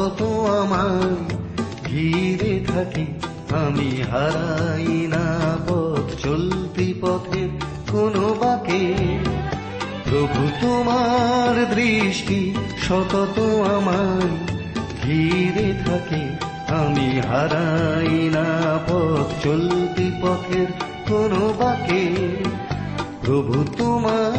সতত আমায় ঘিরে থাকে, আমি হারাই না পথ, চলতি পথে কোনো বাকে। প্রভু, তোমার দৃষ্টি সতত আমায় ঘিরে থাকে, আমি হারাই না পথ, চলতি পথের কোনো বাকে। প্রভু, তোমার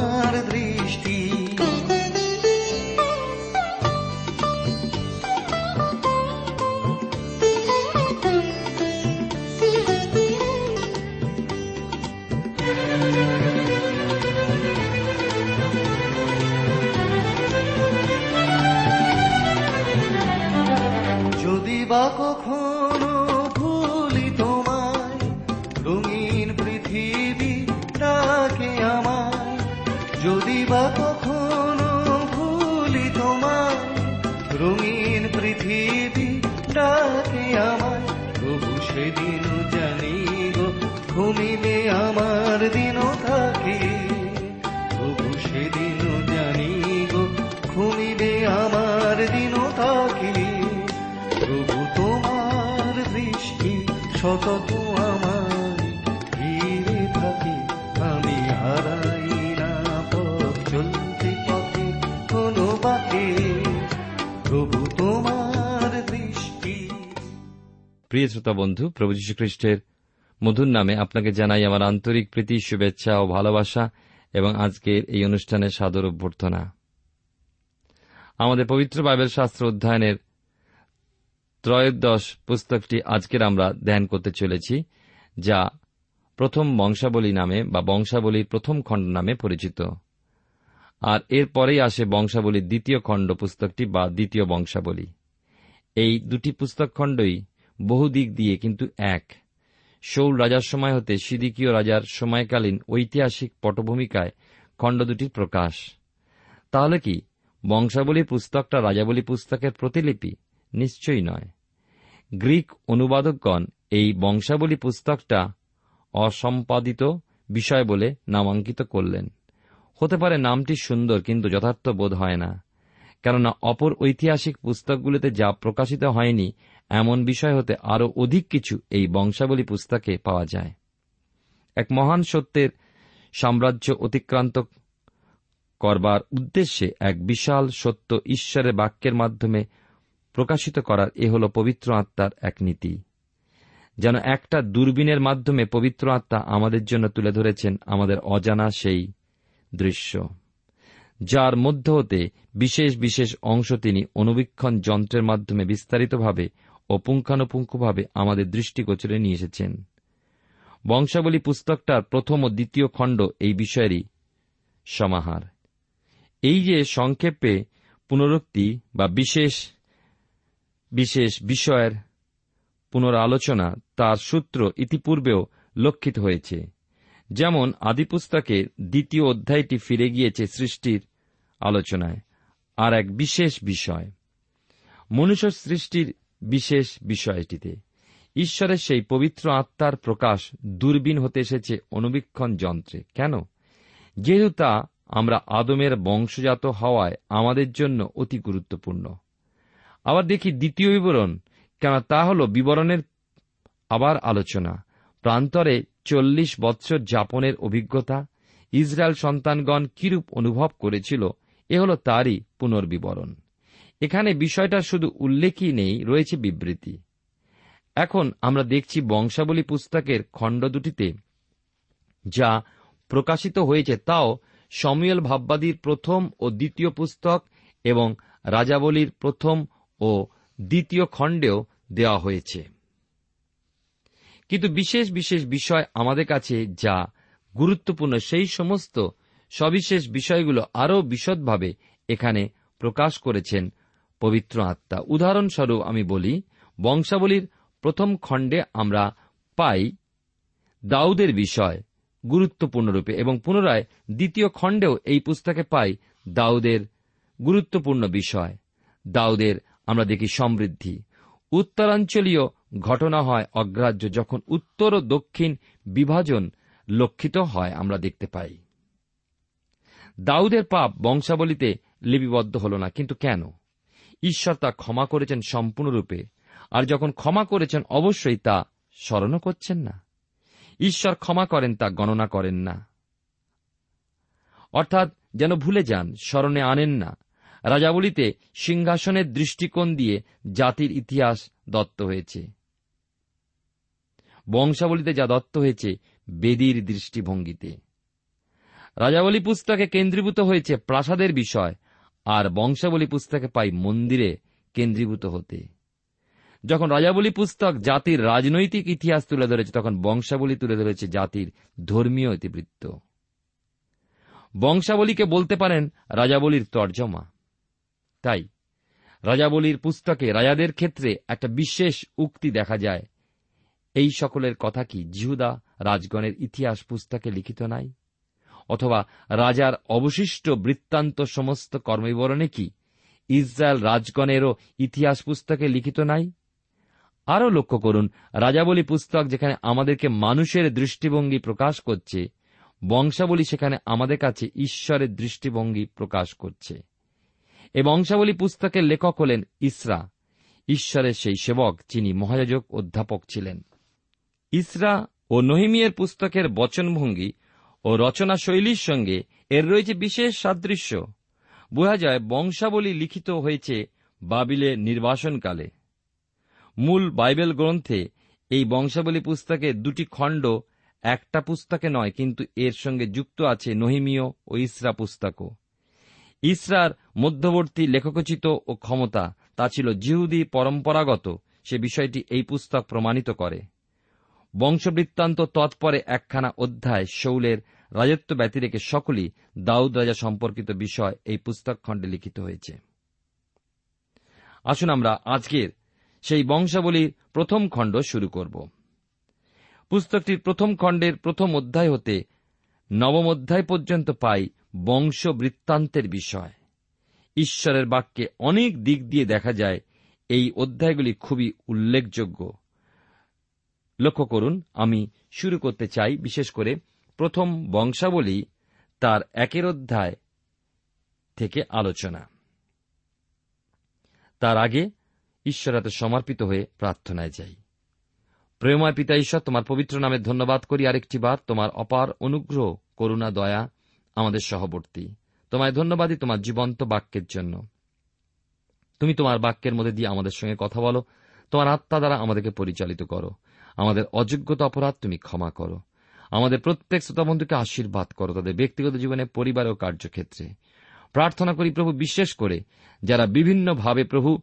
আমার দিনও থাকে প্রভু, তোমার দৃষ্টি সতত আমায় ঘিরে থাকে, আমি হারাই না পথ পথে কোনো বাকে। প্রভু, তোমার দৃষ্টি। প্রিয় শ্রোতা বন্ধু, প্রভু যীশু খ্রিস্টের মধুর নামে আপনাকে জানাই আমার আন্তরিক প্রীতি, শুভেচ্ছা ও ভালোবাসা এবং আজকের এই অনুষ্ঠানে সাদর অভ্যর্থনা। আমাদের পবিত্র বাইবেল শাস্ত্র অধ্যয়নের ত্রয়োদশ পুস্তকটি আজকের আমরা ধ্যান করতে চলেছি, যা প্রথম বংশাবলী নামে বা বংশাবলীর প্রথম খণ্ড নামে পরিচিত। আর এর পরেই আসে বংশাবলীর দ্বিতীয় খণ্ড পুস্তকটি বা দ্বিতীয় বংশাবলী। এই দুটি পুস্তক খণ্ডই বহু দিক দিয়ে কিন্তু এক। শৌল রাজার সময় হতে সিদিকীয় রাজার সময়কালীন ঐতিহাসিক পটভূমিকায় খণ্ড দুটির প্রকাশ। তাহলে কি? বংশাবলী পুস্তকটা রাজাবলী পুস্তকের প্রতিলিপি? নিশ্চয়ই নয়। গ্রিক অনুবাদকগণ এই বংশাবলী পুস্তকটা অসম্পাদিত বিষয় বলে নামাঙ্কিত করলেন। হতে পারে নামটি সুন্দর, কিন্তু যথার্থ বোধ হয় না। কেননা অপর ঐতিহাসিক পুস্তকগুলিতে যা প্রকাশিত হয়নি, এমন বিষয় হতে আরও অধিক কিছু এই বংশাবলী পুস্তকে পাওয়া যায়। এক মহান সত্যের সাম্রাজ্য অতিক্রান্ত করবার উদ্দেশ্যে এক বিশাল সত্য ঈশ্বরের বাক্যের মাধ্যমে প্রকাশিত করার এ হল পবিত্র আত্মার এক নীতি। যেন একটা দূরবীনের মাধ্যমে পবিত্র আত্মা আমাদের জন্য তুলে ধরেছেন আমাদের অজানা সেই দৃশ্য। যার মধ্য হতে বিশেষ বিশেষ অংশ তিনি অনুবীক্ষণ যন্ত্রের মাধ্যমে বিস্তারিতভাবে ও পুঙ্খানুপুঙ্খভাবে আমাদের দৃষ্টিগোচরে নিয়ে এসেছেন। বংশাবলী পুস্তকটার প্রথম ও দ্বিতীয় খণ্ড এই বিষয়েরই সমাহার। এই যে সংক্ষেপে পুনরুক্তি বা বিশেষ বিশেষ বিষয়ের পুনরালোচনা তার সূত্র ইতিপূর্বেও লক্ষিত হয়েছে। যেমন আদিপুস্তকের দ্বিতীয় অধ্যায়টি ফিরে গিয়েছে সৃষ্টির আলোচনায়। আর এক বিশেষ বিষয়। মনুষ্য সৃষ্টির বিশেষ বিষয়টিতে ঈশ্বরের সেই পবিত্র আত্মার প্রকাশ দূরবীন হতে এসেছে অনুবীক্ষণ যন্ত্রে। কেন? যেহেতু তা আমরা আদমের বংশজাত হওয়ায় আমাদের জন্য অতি গুরুত্বপূর্ণ। আবার দেখি দ্বিতীয় বিবরণ কেন তা হল বিবরণের আবার আলোচনা। প্রান্তরে চল্লিশ বৎসর যাপনের অভিজ্ঞতা, ইসরায়েল সন্তানগণ কিরূপ অনুভব করেছিল, এ হল তারই পুনর্বিবরণ। এখানে বিষয়টা শুধু উল্লেখই নেই, রয়েছে বিবৃতি। এখন আমরা দেখছি বংশাবলী পুস্তকের খণ্ড দুটিতে, যা প্রকাশিত হয়েছে তাও সমীয়ল ভাববাদীর প্রথম ও দ্বিতীয় পুস্তক এবং রাজাবলীর প্রথম ও দ্বিতীয় খণ্ডেও দেওয়া হয়েছে। কিন্তু বিশেষ বিশেষ বিষয় আমাদের কাছে যা গুরুত্বপূর্ণ, সেই সমস্ত সবিশেষ বিষয়গুলো আরও বিশদভাবে এখানে প্রকাশ করেছেন পবিত্র আত্মা। উদাহরণস্বরূপ আমি বলি, বংশাবলীর প্রথম খণ্ডে আমরা পাই দাউদের বিষয়। গুরুত্বপূর্ণরূপে এবং পুনরায় দ্বিতীয় খণ্ডেও এই পুস্তকে পাই দাউদের গুরুত্বপূর্ণ বিষয়। দাউদের আমরা দেখি সমৃদ্ধি। উত্তরাঞ্চলীয় ঘটনা হয় অগ্রাহ্য যখন উত্তর ও দক্ষিণ বিভাজন লক্ষিত হয় আমরা দেখতে পাই। দাউদের পাপ বংশাবলীতে লিপিবদ্ধ হল না, কিন্তু কেন? ঈশ্বর তা ক্ষমা করেছেন সম্পূর্ণরূপে, আর যখন ক্ষমা করেছেন অবশ্যই তা স্মরণও করছেন না। ঈশ্বর ক্ষমা করেন তা গণনা করেন না। অর্থাৎ যেন ভুলে যান, স্মরণে আনেন না। রাজাবলিতে সিংহাসনের দৃষ্টিকোণ দিয়ে জাতির ইতিহাস দত্ত হয়েছে। বংশাবলিতে যা দত্ত হয়েছে বেদির দৃষ্টিভঙ্গিতে। রাজাবলী পুস্তকে কেন্দ্রীভূত হয়েছে প্রাসাদের বিষয়, আর বংশাবলী পুস্তকে পাই মন্দিরে কেন্দ্রীভূত হতে। যখন রাজাবলী পুস্তক জাতির রাজনৈতিক ইতিহাস তুলে ধরেছে, তখন বংশাবলী তুলে ধরেছে জাতির ধর্মীয় ইতিবৃত্ত। বংশাবলীকে বলতে পারেন রাজাবলীর তর্জমা। তাই রাজাবলীর পুস্তকে রাজাদের ক্ষেত্রে একটা বিশেষ উক্তি দেখা যায়। এই সকলের কথা কি জিহুদা রাজগণের ইতিহাস পুস্তকে লিখিত নাই? অথবা রাজার অবশিষ্ট বৃত্তান্ত সমস্ত কর্মবিবরণে কি ইসরায়েল রাজগণেরও ইতিহাস পুস্তকে লিখিত নাই? আরও লক্ষ্য করুন, রাজাবলী পুস্তক যেখানে আমাদেরকে মানুষের দৃষ্টিভঙ্গি প্রকাশ করছে, বংশাবলী সেখানে আমাদের কাছে ঈশ্বরের দৃষ্টিভঙ্গি প্রকাশ করছে। এই বংশাবলী পুস্তকের লেখক হলেন ইসরা, ঈশ্বরের সেই সেবক যিনি মহাযাজক অধ্যাপক ছিলেন। ইসরা ও নহিমিয়ের পুস্তকের বচনভঙ্গি ও রচনা শৈলীর সঙ্গে এর রয়েছে বিশেষ সাদৃশ্য। বোঝা যায়, বংশাবলী লিখিত হয়েছে বাবিলের নির্বাসনকালে। মূল বাইবেল গ্রন্থে এই বংশাবলী পুস্তকে দুটি খণ্ড, একটা পুস্তকে নয়, কিন্তু এর সঙ্গে যুক্ত আছে নহিমীয় ও ইসরা পুস্তকও। ইসরার মধ্যবর্তী লেখকোচিত ও ক্ষমতা, তা ছিল জিহুদি পরম্পরাগত, সে বিষয়টি এই পুস্তক প্রমাণিত করে। বংশবৃত্তান্ত তৎপরে একখানা অধ্যায় শৌলের রাজত্ব ব্যতি রেখে সকলই দাউদ রাজা সম্পর্কিত বিষয় এই পুস্তক খণ্ডে লিখিত হয়েছে। আসুন আমরা আজকের সেই বংশাবলীর প্রথম খণ্ড শুরু করব। পুস্তকটির প্রথম খণ্ডের প্রথম অধ্যায় হতে নবম অধ্যায় পর্যন্ত পাই বংশ বৃত্তান্তের বিষয়। ঈশ্বরের বাক্যে অনেক দিক দিয়ে দেখা যায় এই অধ্যায়গুলি খুবই উল্লেখযোগ্য। লক্ষ্য করুন, আমি শুরু করতে চাই, বিশেষ করে প্রথম বংশাবলী তার একের অধ্যায় থেকে আলোচনা। তার আগে ঈশ্বর এত সমর্পিত হয়ে প্রার্থনায় যাই। প্রেময় পিতা ঈশ্বর, তোমার পবিত্র নামে ধন্যবাদ করি আরেকটি বার। তোমার অপার অনুগ্রহ, করুণা, দয়া আমাদের সহবর্তী। তোমায় ধন্যবাদই তোমার জীবন্ত বাক্যের জন্য। তুমি তোমার বাক্যের মধ্যে দিয়ে আমাদের সঙ্গে কথা বলো। তোমার আত্মা দ্বারা আমাদেরকে পরিচালিত করো। আমাদের অযোগ্যতা অপরাধ তুমি ক্ষমা করো। আমাদের প্রত্যেক শ্রোতাবন্ধুকে আশীর্বাদ করো তাদের ব্যক্তিগত জীবনে, পরিবার ও কার্যক্ষেত্রে। প্রার্থনা করি প্রভু, বিশেষ করে যারা বিভিন্নভাবে প্রভু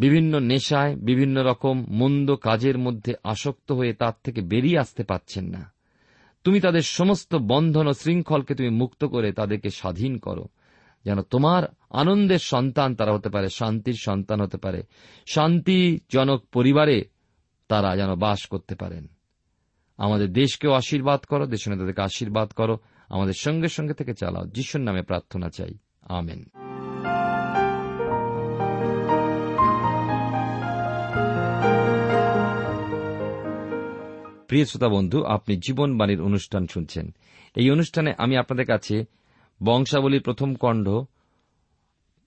বিভিন্ন নেশায়, বিভিন্ন রকম মন্দ কাজের মধ্যে আসক্ত হয়ে তার থেকে বেরিয়ে আসতে পাচ্ছেন না। তুমি তাদের সমস্ত বন্ধন ও শৃঙ্খলকে তুমি মুক্ত করে তাদেরকে স্বাধীন করো। যেন তোমার আনন্দের সন্তান তারা হতে পারে, শান্তির সন্তান হতে পারে। শান্তিজনক পরিবারে তারা যেন বাস করতে পারেন। আমাদের দেশকেও আশীর্বাদ করো দেশ তাদেরকে আশীর্বাদ করো। আমাদের সঙ্গে সঙ্গে থেকে চালাও। যিশুর নামে প্রার্থনা চাই। আমেন। প্রিয় শ্রোতা বন্ধু আপনি জীবনবাণীর অনুষ্ঠান শুনছেন। এই অনুষ্ঠানে আমি আপনাদের কাছে বংশাবলীর প্রথম খণ্ড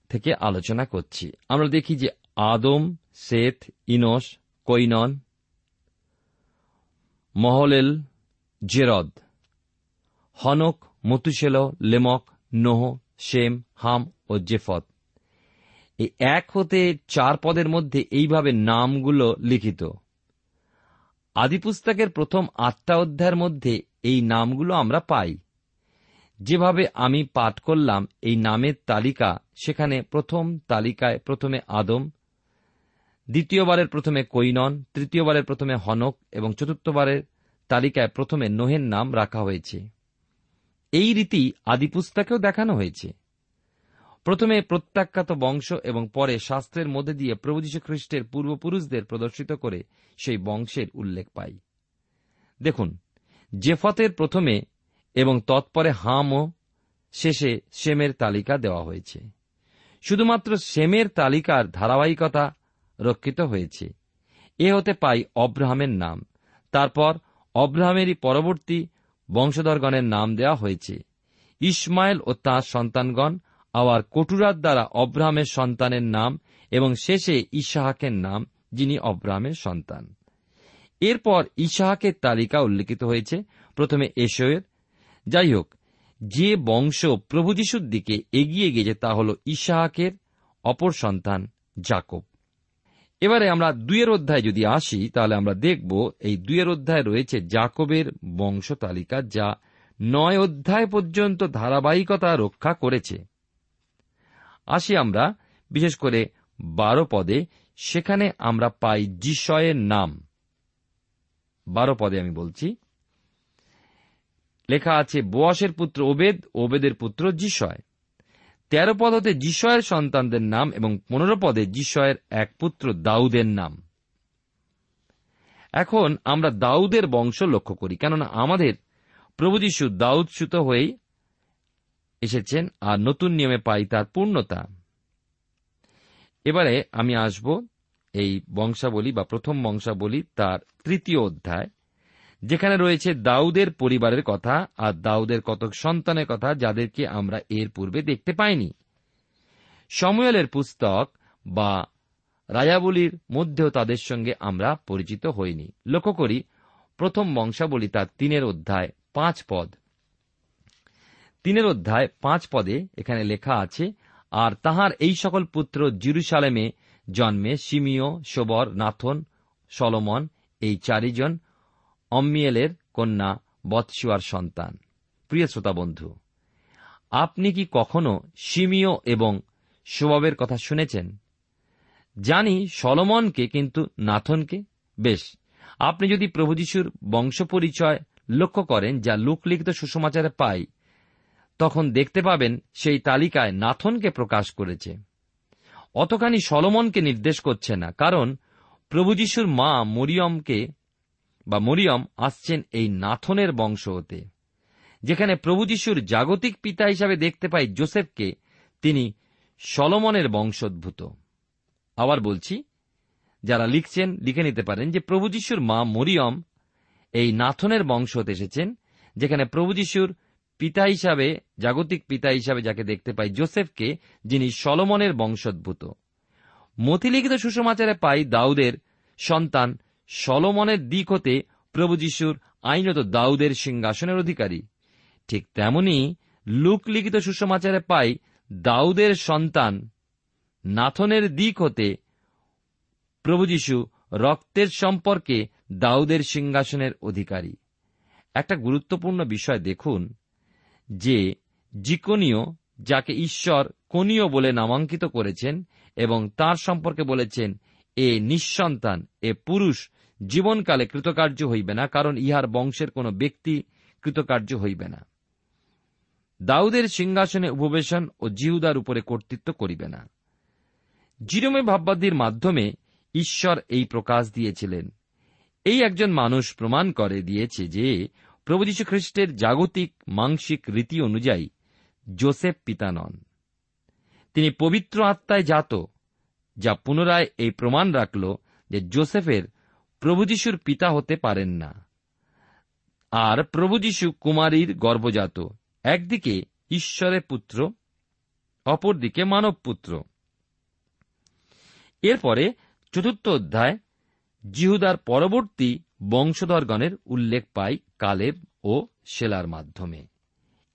থেকে আলোচনা করছি। আমরা দেখি যে Adam, Seth, Enos, কৈনন, মহলেল, Jared, হনক, মতুশেল, লেমক, Noah Shem Ham ও জেফত। এই এক হতে চার পদের মধ্যে এইভাবে নামগুলো লিখিত। আদিপুস্তকের প্রথম আটটা অধ্যায়ের মধ্যে এই নামগুলো আমরা পাই। যেভাবে আমি পাঠ করলাম, এই নামের তালিকা সেখানে প্রথম তালিকায় প্রথমে আদম, দ্বিতীয়বারের প্রথমে কৈনন, তৃতীয়বারের প্রথমে হনক এবং চতুর্থবারের তালিকায় প্রথমে নোহের নাম রাখা হয়েছে। এই রীতি আদিপুস্তকেও দেখানো হয়েছে। প্রথমে প্রত্যাখ্যাত বংশ এবং পরে শাস্ত্রের মধ্যে দিয়ে প্রভু যীশু খ্রিস্টের পূর্বপুরুষদের প্রদর্শিত করে সেই বংশের উল্লেখ পাই। দেখুন, জেফতের প্রথমে এবং তৎপরে হাম ও শেষে সেমের তালিকা দেওয়া হয়েছে। শুধুমাত্র সেমের তালিকার ধারাবাহিকতা রক্ষিত হয়েছে। এ হতে পাই অব্রাহামের নাম। তারপর অব্রাহামেরই পরবর্তী বংশধরগণের নাম দেওয়া হয়েছে। ইসমাইল ও তাঁর সন্তানগণ আবার কটুরার দ্বারা অব্রাহামের সন্তানের নাম এবং শেষে ইশাহাকের নাম, যিনি অব্রাহামের সন্তান। এরপর ইশাহাকের তালিকা উল্লেখিত হয়েছে, প্রথমে এশোয়ের। যাই হোক যে বংশ প্রভু যিশুর দিকে এগিয়ে গেছে তা হল ইশাহাকের অপর সন্তান জাকব এবারে আমরা দুয়ের অধ্যায় যদি আসি, তাহলে আমরা দেখব এই দুয়ের অধ্যায় রয়েছে জাকবের বংশ তালিকা, যা নয় অধ্যায় পর্যন্ত ধারাবাহিকতা রক্ষা করেছে। আসি আমরা, বিশেষ করে বারো পদে, সেখানে আমরা পাই জিসয়ের নাম। বারো পদে আমি বলছি। লেখা আছে বোয়াসের পুত্র ওবেদ, ওবেদের পুত্র জিসয়। তেরো পদ হতে জিসয়ের সন্তানদের নাম এবং পনেরো পদে জিসয়ের এক পুত্র দাউদের নাম। এখন আমরা দাউদের বংশ লক্ষ্য করি, কেননা আমাদের প্রভু যীশু দাউদচ্যুত হয়েই এসেছেন আর নতুন নিয়মে পাই তার পূর্ণতা। এবারে আমি আসব এই বংশাবলী বা প্রথম বংশাবলী তার তৃতীয় অধ্যায়, যেখানে রয়েছে দাউদের পরিবারের কথা আর দাউদের কতক সন্তানের কথা যাদেরকে আমরা এর পূর্বে দেখতে পাইনি। সময়েলের পুস্তক বা রায়াবলীর মধ্যেও তাদের সঙ্গে আমরা পরিচিত হইনি। লক্ষ্য করি, প্রথম বংশাবলী তার তিনের অধ্যায় পাঁচ পদ। তিনের অধ্যায় পাঁচ পদে এখানে লেখা আছে, আর তাহার এই সকল পুত্র জিরুসালেমে জন্মে সিমিও সোবর নাথন, সলমন, এই চারিজন অম্মিয়েলের কন্যা বৎসুয়ার সন্তান। প্রিয় শ্রোতা বন্ধু, আপনি কি কখনো সিমিও এবং শোভবের কথা শুনেছেন? জানি সলমনকে, কিন্তু নাথনকে? বেশ, আপনি যদি প্রভু বংশ পরিচয় লক্ষ্য করেন, যা লোকলিখিত সুসমাচারে পাই তখন দেখতে পাবেন সেই তালিকায় নাথনকে প্রকাশ করেছে। অতখানি সলমনকে নির্দেশ করছে না, কারণ প্রভু যিশুর মা মরিয়মকে বা মরিয়ম আসছেন এই নাথনের বংশ হতে, যেখানে প্রভু যিশুর জাগতিক পিতা হিসাবে দেখতে পাই জোসেফকে তিনি সলমনের বংশোদ্ভূত। আবার বলছি, যারা লিখছেন, লিখে নিতে পারেন যে প্রভু যিশুর মা মরিয়ম এই নাথনের বংশ হতে এসেছেন, যেখানে প্রভু যিশুর পিতা হিসাবে, জাগতিক পিতা হিসাবে যাকে দেখতে পাই জোসেফকে, যিনি সলমনের বংশোদ্ভূত। মতিলিখিত সুষমাচারে পাই দাউদের সন্তান সলমনের দিক হতে প্রভু যিশুর আইনত দাউদের সিংহাসনের অধিকারী। ঠিক তেমনি লুক লিখিত সুষমাচারে পাই দাউদের সন্তান নাথনের দিক হতে প্রভু যিশু রক্তের সম্পর্কে দাউদের সিংহাসনের অধিকারী। একটা গুরুত্বপূর্ণ বিষয় দেখুন। যে জিকনীয়, যাকে ঈশ্বর কনীয় বলে নামাঙ্কিত করেছেন এবং তার সম্পর্কে বলেছেন, এ নিঃসন্তান, এ পুরুষ, জীবনকালে কৃতকার্য হইবে না, কারণ ইহার বংশের কোন ব্যক্তি কৃতকার্য হইবে না। দাউদের সিংহাসনে উপবেশন ও জিহুদার উপরে কর্তৃত্ব করিবে না। জিরমে ভাববাদীর মাধ্যমে ঈশ্বর এই প্রকাশ দিয়েছিলেন। এই একজন মানুষ প্রমাণ করে দিয়েছে যে প্রভু যীশু খ্রিস্টের জাগতিক মাংসিক রীতি অনুযায়ী জোসেফ পিতা নন। তিনি পবিত্র আত্মায় জাত, যা পুনরায় এই প্রমাণ রাখল যে জোসেফের প্রভু যিশুর পিতা হতে পারেন না। আর প্রভু যীশু কুমারীর গর্ভজাত, একদিকে ঈশ্বরের পুত্র, অপরদিকে মানব পুত্র এরপরে চতুর্থ অধ্যায়, জিহুদার পরবর্তী বংশধরগণের উল্লেখ পাই কালেব ও সেলার মাধ্যমে।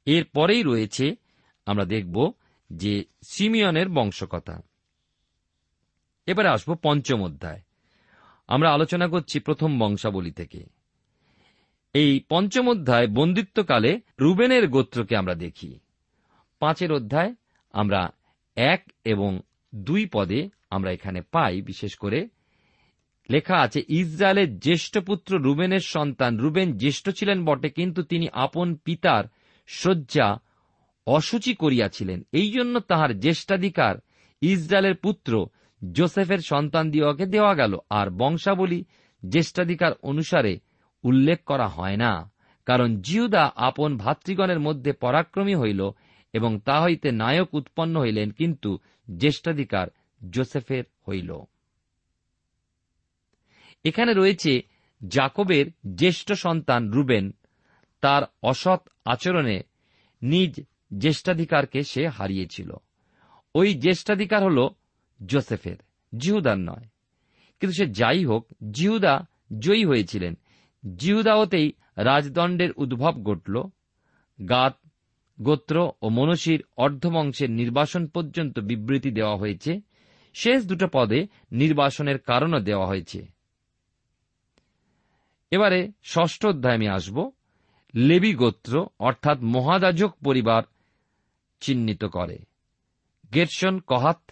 এর পরেই রয়েছে, আমরা দেখব যে সিমিয়নের বংশকথা। এবারে আসব পঞ্চম অধ্যায়। আমরা আলোচনা করছি প্রথম বংশাবলী থেকে। এই পঞ্চম অধ্যায় বন্দিত্বকালে রুবেনের গোত্রকে আমরা দেখি। পাঁচের অধ্যায়, আমরা এক এবং দুই পদে আমরা এখানে পাই, বিশেষ করে লেখা আছে, ইসরায়েলের জ্যেষ্ঠ পুত্র রুবেনের সন্তান। রুবেন জ্যেষ্ঠ ছিলেন বটে, কিন্তু তিনি আপন পিতার শয্যা অসুচি করিয়াছিলেন। এই জন্য তাহার জ্যেষ্ঠাধিকার ইসরায়েলের পুত্র জোসেফের সন্তান দিওয়াকে দেওয়া গেল। আর বংশাবলী জ্যেষ্ঠাধিকার অনুসারে উল্লেখ করা হয় না, কারণ জিউদা আপন ভাতৃগণের মধ্যে পরাক্রমী হইল এবং তা হইতে নায়ক উৎপন্ন হইলেন, কিন্তু জ্যেষ্ঠাধিকার জোসেফের হইল। এখানে রয়েছে জাকবের জ্যেষ্ঠ সন্তান রুবেন। তার অসৎ আচরণে নিজ জ্যেষ্ঠাধিকারকে সে হারিয়েছিল। ওই জ্যেষ্ঠাধিকার হল জোসেফের, জিহুদার নয়। কিন্তু সে যাই হোক, জিহুদা জয়ী হয়েছিলেন। জিহুদাওতেই রাজদণ্ডের উদ্ভব ঘটল। গাত, গোত্র ও মনসীর অর্ধবংশের নির্বাসন পর্যন্ত বিবৃতি দেওয়া হয়েছে। শেষ দুটো পদে নির্বাসনের কারণও দেওয়া হয়েছে। এবারে ষষ্ঠ অধ্যায় আমি আসব। লেবি গোত্র, অর্থাৎ মহাদাজক পরিবার চিহ্নিত করে। গেটসন কহাত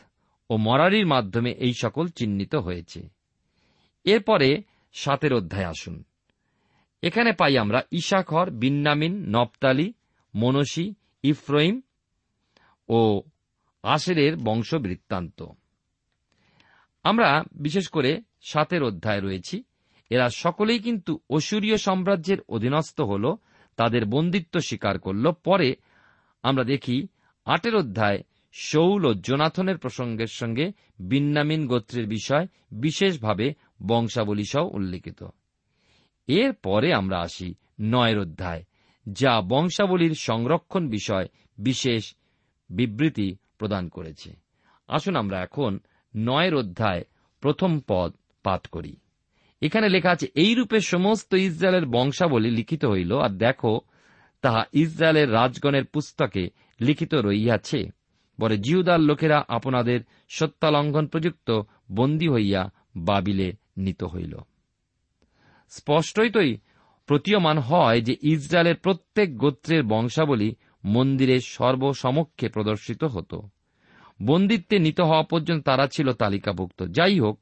ও মরারির মাধ্যমে এই সকল চিহ্নিত হয়েছে। এরপরে সাতের অধ্যায় আসুন। এখানে পাই আমরা ইশাখর বিন্নামিন নপ্তালি মনসি ইফ্রহিম ও আশেরের বংশ বৃত্তান্ত আমরা বিশেষ করে সাতের অধ্যায় রয়েছি। এরা সকলেই কিন্তু অসুরীয় সাম্রাজ্যের অধীনস্থ হল, তাদের বন্দিত্ব স্বীকার করল। পরে আমরা দেখি আটের অধ্যায় শৌল ও জোনাথনের প্রসঙ্গের সঙ্গে বিন্নামিন গোত্রের বিষয় বিশেষভাবে বংশাবলী সহ উল্লিখিত। এর পরে আমরা আসি নয়ের অধ্যায়, যা বংশাবলীর সংরক্ষণ বিষয় বিশেষ বিবৃতি প্রদান করেছে। আসুন আমরা এখন নয়ের অধ্যায় প্রথম পদ পাঠ করি। এখানে লেখা আছে এই রূপে সমস্ত ইসরায়েলের বংশাবলী লিখিত হইল, আর দেখো, তাহা ইসরায়েলের রাজগণের পুস্তকে লিখিত রইয়াছে পরে জিহুদার লোকেরা আপনাদের সত্যালঙ্ঘন প্রযুক্ত বন্দী হইয়া বাবিলে নিত হইল। স্পষ্টই তৈ প্রতীয়মান হয় যে ইসরায়েলের প্রত্যেক গোত্রের বংশাবলী মন্দিরের সর্বসমক্ষে প্রদর্শিত হতো। বন্দিত্বে নিত হওয়া পর্যন্ত তারা ছিল তালিকাভুক্ত। যাই হোক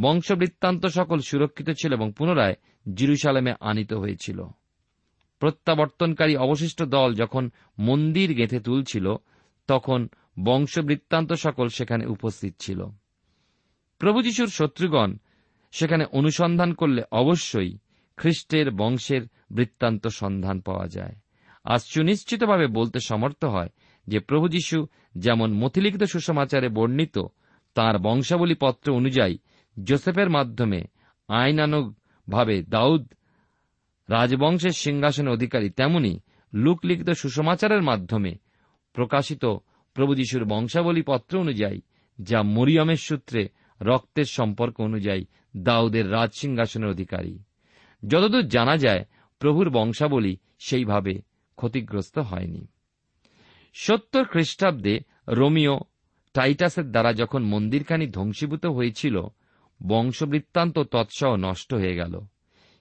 বংশবৃত্তান্ত সকল সুরক্ষিত ছিল এবং পুনরায় জিরুসালামে আনিত হয়েছিল। প্রত্যাবর্তনকারী অবশিষ্ট দল যখন মন্দির গেঁথে তুলছিল, তখন বংশবৃত্তান্ত সকল সেখানে উপস্থিত ছিল। প্রভু যিশুর শত্রুগণ সেখানে অনুসন্ধান করলে অবশ্যই খ্রিস্টের বংশের বৃত্তান্ত সন্ধান পাওয়া যায়। আজ সুনিশ্চিতভাবে বলতে সমর্থ হয় যে প্রভু যীশু যেমন মতিলিখিত সুসমাচারে বর্ণিত, তাঁর বংশাবলী পত্র অনুযায়ী জোসেফের মাধ্যমে আইনানুগভাবে দাউদ রাজবংশের সিংহাসনের অধিকারী তেমনি লুকলিখিত সুসমাচারের মাধ্যমে প্রকাশিত প্রভু যিশুর বংশাবলী পত্র অনুযায়ী, যা মরিয়মের সূত্রে রক্তের সম্পর্ক অনুযায়ী দাউদের রাজ সিংহাসনের অধিকারী। যতদূর জানা যায়, প্রভুর বংশাবলী সেইভাবে ক্ষতিগ্রস্ত হয়নি। সত্তর খ্রিস্টাব্দে রোমিও টাইটাসের দ্বারা যখন মন্দিরখানি ধ্বংসীভূত হয়েছিল বংশবৃত্তান্ত তৎসহ নষ্ট হয়ে গেল।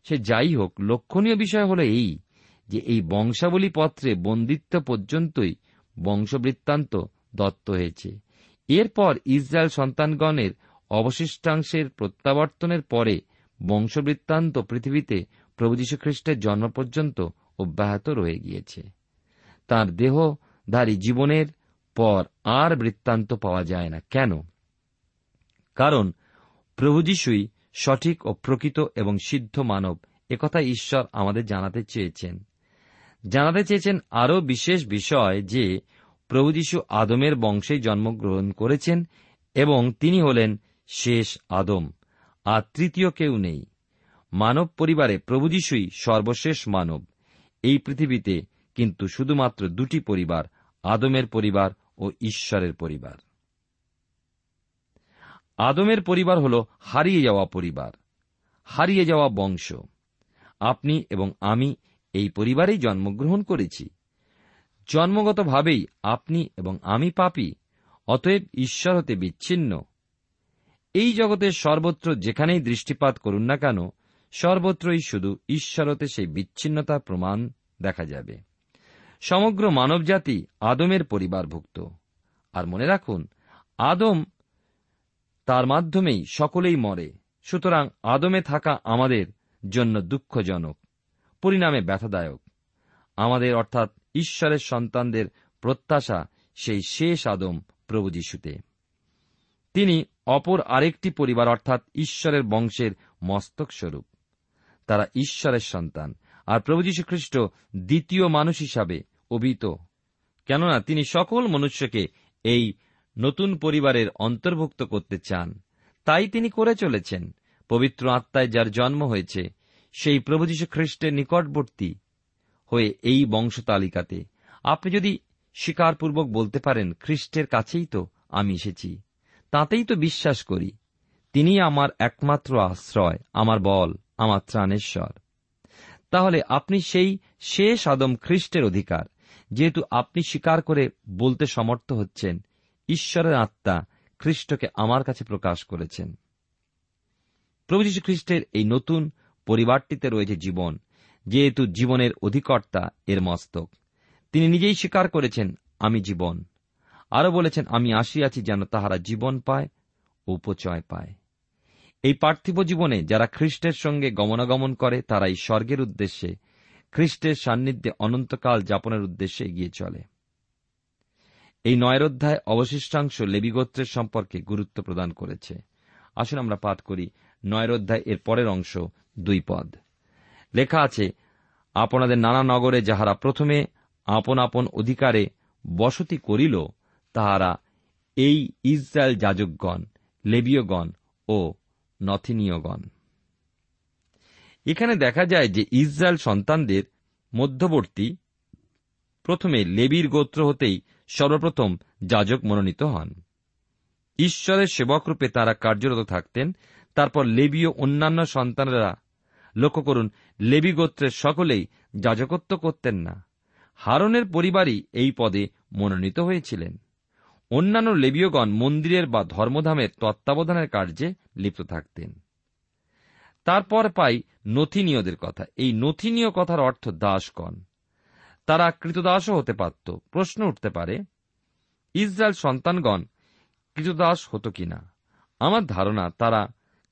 সে যাই হোক, লক্ষণীয় বিষয় হল এই, যে এই বংশাবলী পত্রে বন্দিত্ব পর্যন্তই বংশবৃত্তান্ত দত্ত হয়েছে। এরপর ইসরায়েল সন্তানগণের অবশিষ্টাংশের প্রত্যাবর্তনের পরে বংশবৃত্তান্ত পৃথিবীতে প্রভু যীশুখ্রিস্টের জন্ম পর্যন্ত অব্যাহত রয়ে গিয়েছে। তার দেহধারী জীবনের পর আর বৃত্তান্ত পাওয়া যায় না। কেন? কারণ প্রভু যীশুই সঠিক ও প্রকৃত এবং সিদ্ধ মানব একথা ঈশ্বর আমাদের জানাতে চেয়েছেন। জানাতে চেয়েছেন আরও বিশেষ বিষয় যে, প্রভু যীশু আদমের বংশেই জন্মগ্রহণ করেছেন এবং তিনি হলেন শেষ আদম, আর তৃতীয় কেউ নেই। মানব পরিবারে প্রভু যিশুই সর্বশেষ মানব। এই পৃথিবীতে কিন্তু শুধুমাত্র দুটি পরিবার, আদমের পরিবার ও ঈশ্বরের পরিবার। আদমের পরিবার হল হারিয়ে যাওয়া পরিবার, হারিয়ে যাওয়া বংশ। আপনি এবং আমি এই পরিবারেই জন্মগ্রহণ করেছি। জন্মগতভাবেই আপনি এবং আমি পাপি, অতএব ঈশ্বর হতে বিচ্ছিন্ন। এই জগতের সর্বত্র যেখানেই দৃষ্টিপাত করুন না কেন, সর্বত্রই শুধু ঈশ্বর হতে সেই বিচ্ছিন্নতার প্রমাণ দেখা যাবে। সমগ্র মানবজাতি আদমের পরিবারভুক্ত। আর মনে রাখুন, আদম তার মাধ্যমেই সকলেই মরে। সুতরাং আদমে থাকা আমাদের জন্য দুঃখজনক, পরিণামে ব্যথাদায়ক। আমাদের অর্থাৎ ঈশ্বরের সন্তানদের প্রত্যাশা সেই শেষ আদম প্রভু যিশুতে। তিনি অপর আরেকটি পরিবার অর্থাৎ ঈশ্বরের বংশের মস্তক স্বরূপ। তারা ঈশ্বরের সন্তান, আর প্রভু যীশু খ্রিস্ট দ্বিতীয় মানুষ হিসাবে অভিত কেননা তিনি সকল মনুষ্যকে এই নতুন পরিবারের অন্তর্ভুক্ত করতে চান। তাই তিনি করে চলেছেন। পবিত্র আত্মায় যার জন্ম হয়েছে, সেই প্রভু যীশু খ্রিস্টের নিকটবর্তী হয়ে এই বংশ তালিকাতে আপনি যদি স্বীকারপূর্বক বলতে পারেন, খ্রিস্টের কাছেই তো আমি এসেছি। তাতেই তো বিশ্বাস করি। তিনি আমার একমাত্র আশ্রয়, আমার বল, আমার ত্রাণেশ্বর। তাহলে আপনি সেই শেষ আদম খ্রিস্টের অধিকার, যেহেতু আপনি স্বীকার করে বলতে সমর্থ হচ্ছেন ঈশ্বরের আত্মা খ্রিস্টকে আমার কাছে প্রকাশ করেছেন। প্রভু যীশু খ্রিস্টের এই নতুন পরিবারটিতে রয়েছে জীবন, যেহেতু জীবনের অধিকর্তা এর মস্তক। তিনি নিজেই স্বীকার করেছেন, আমি জীবন। আরও বলেছেন, আমি আসিয়াছি যেন তাহারা জীবন পায় উপচয় পায়। এই পার্থিব জীবনে যারা খ্রিস্টের সঙ্গে গমনাগমন করে তারা এই স্বর্গের উদ্দেশ্যে, খ্রিস্টের সান্নিধ্যে অনন্তকাল যাপনের উদ্দেশ্যে এগিয়ে চলে। এই নয়ের অধ্যায় অবশিষ্টাংশ লেবিগোত্রের সম্পর্কে গুরুত্ব প্রদান করেছে। আসুন আমরা পাঠ করি নয়ের অধ্যায় এর পরের অংশ, দুই পদ। লেখা আছে, আপনাদের নানা নগরে যাহারা প্রথমে আপন আপন অধিকারে বসতি করিল, তাহারা এই ইসরায়েল যাজকগণ, লেবীয়গণ ও নথিনীয়গণ। এখানে দেখা যায় যে ইসরায়েল সন্তানদের মধ্যবর্তী প্রথমে লেবির গোত্র হতেই সর্বপ্রথম যাজক মনোনীত হন। ঈশ্বরের সেবকরূপে তারা কার্যরত থাকতেন, তারপর লেবীয় অন্যান্য সন্তানেরা লক্ষ্য করুন, লেবী গোত্রের সকলেই যাজকত্ব করতেন না। হারনের পরিবারই এই পদে মনোনীত হয়েছিলেন। অন্যান্য লেবীয়গণ মন্দিরের বা ধর্মধামের তত্ত্বাবধানের কার্যে লিপ্ত থাকতেন। তারপর পাই নথিনীয়দের কথা। এই নথিনীয় কথার অর্থ দাসগণ তারা কৃতদাসও হতে পারত। প্রশ্ন উঠতে পারে, ইসরায়েল সন্তানগণ কৃতদাস হতো কিনা? আমার ধারণা তারা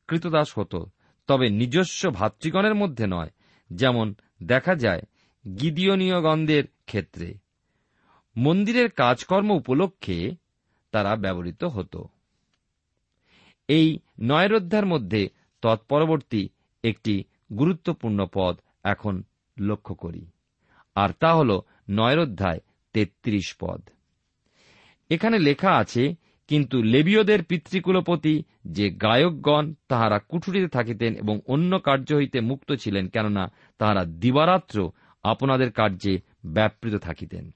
কৃতদাস হতো, তবে নিজস্ব ভাতৃগণের মধ্যে নয়, যেমন দেখা যায় গিদিয়নীয়গণদের ক্ষেত্রে। মন্দিরের কাজকর্ম উপলক্ষে তারা ব্যবহৃত হতো। এই নয়রোধ্যার মধ্যে তৎপরবর্তী একটি গুরুত্বপূর্ণ পদ এখন লক্ষ্য করি। আর তা হল নয়ের অধ্যায় তেত্রিশ পদ। এখানে লেখা আছে, কিন্তু লেবীয়দের পিতৃকুলপতি যে গায়কগণ, তাহারা কুঠুরিতে থাকিতেন এবং অন্য কার্য হইতে মুক্ত ছিলেন, কেননা তাহারা দিবারাত্র আপনাদের কার্যে ব্যাপৃত থাকিতেন।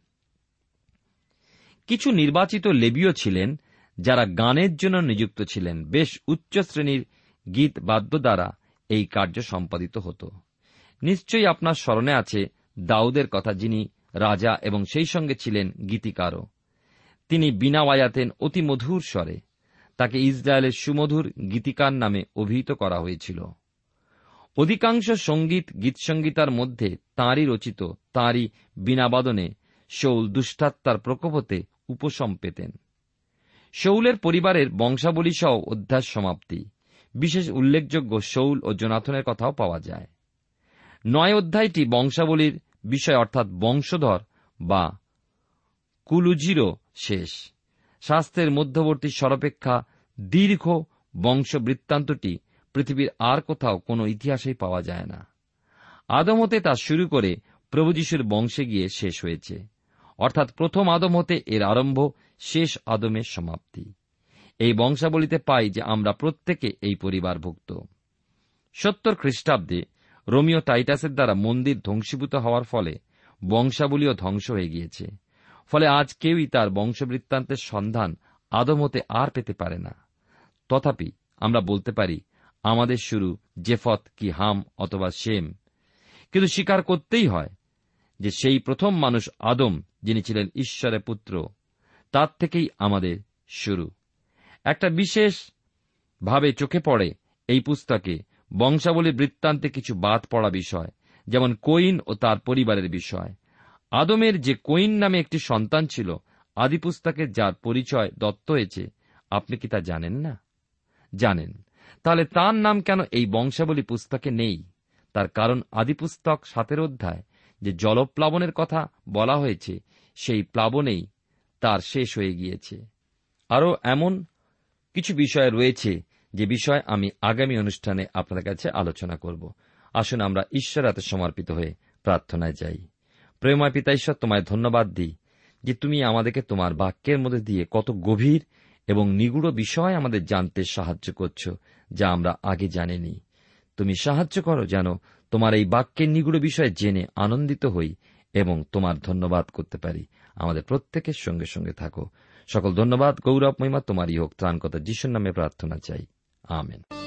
কিছু নির্বাচিত লেবীয় ছিলেন, যারা গানের জন্য নিযুক্ত ছিলেন। বেশ উচ্চ শ্রেণির গীত বাদ্য দ্বারা এই কার্য সম্পাদিত হতো। নিশ্চয়ই আপনার স্মরণে আছে দাউদের কথা যিনি রাজা এবং সেই সঙ্গে ছিলেন গীতিকারও। তিনি বিনা বাজাতেন অতি মধুর স্বরে তাকে ইসরায়েলের সুমধুর গীতিকার নামে অভিহিত করা হয়েছিল। অধিকাংশ সংগীত গীতসঙ্গীতার মধ্যে তাঁরই রচিত, তাঁরই বিনাবাদনে শৌল দুষ্টাত্মার প্রকোপতে উপশম পেতেন। শৌলের পরিবারের বংশাবলী সহ অধ্যায় সমাপ্তি। বিশেষ উল্লেখযোগ্য শৌল ও জোনাথনের কথাও পাওয়া যায়। নয় অধ্যায়টি বংশাবলীর বিষয় অর্থাৎ বংশধর বা কুলুজিরও শেষ। শাস্ত্রের মধ্যবর্তী সরপেক্ষা দীর্ঘ বংশ বৃত্তান্তটি পৃথিবীর আর কোথাও কোনো ইতিহাসেই পাওয়া যায় না। আদম হতে তা শুরু করে প্রভু যিশুর বংশে গিয়ে শেষ হয়েছে। অর্থাৎ প্রথম আদম হতে এর আরম্ভ, শেষ আদমের সমাপ্তি। এই বংশাবলিতে পাই যে আমরা প্রত্যেকে এই পরিবারভুক্ত। সত্তর খ্রিস্টাব্দে রোমিও টাইটাসের দ্বারা মন্দির ধ্বংসীভূত হওয়ার ফলে বংশাবলীও ধ্বংস হয়ে গিয়েছে। ফলে আজ কেউই তার বংশবৃত্তান্তের সন্ধান আদম হতে আর পেতে পারে না। তথাপি আমরা বলতে পারি, আমাদের শুরু জেফত কি হাম অথবা শেম কিন্তু স্বীকার করতেই হয় যে সেই প্রথম মানুষ আদম, যিনি ছিলেন ঈশ্বরের পুত্র, তার থেকেই আমাদের শুরু। একটা বিশেষ ভাবে চোখে পড়ে এই পুস্তকে বংশাবলী বৃত্তান্তে কিছু বাদ পড়া বিষয়, যেমন কোইন ও তার পরিবারের বিষয়। আদমের যে কোইন নামে একটি সন্তান ছিল আদি পুস্তকে যার পরিচয় দত্ত হয়েছে, আপনি কি তা জানেন না? জানেন। তাহলে তার নাম কেন এই বংশাবলী পুস্তকে নেই? তার কারণ আদি পুস্তক সাতের অধ্যায়, যে জলপ্লাবনের কথা বলা হয়েছে, সেই প্লাবনেই তার শেষ হয়ে গিয়েছে। আরও এমন কিছু বিষয় রয়েছে যে বিষয় আমি আগামী অনুষ্ঠানে আপনাদের কাছে আলোচনা করব। আসুন আমরা ঈশ্বর হাতে সমর্পিত হয়ে প্রার্থনায় যাই। প্রেময় পিতা ঈশ্বর, তোমায় ধন্যবাদ দিই যে তুমি আমাদেরকে তোমার বাক্যের মধ্যে দিয়ে কত গভীর এবং নিগুড় বিষয় আমাদের জানতে সাহায্য করছ, যা আমরা আগে জানিনি। তুমি সাহায্য করো যেন তোমার এই বাক্যের নিগুড় বিষয়ে জেনে আনন্দিত হই এবং তোমার ধন্যবাদ করতে পারি। আমাদের প্রত্যেকের সঙ্গে সঙ্গে থাকো। সকল ধন্যবাদ গৌরব মহিমা তোমারই হোক। ত্রাণকতা যিশুর নামে প্রার্থনা চাই। Amen.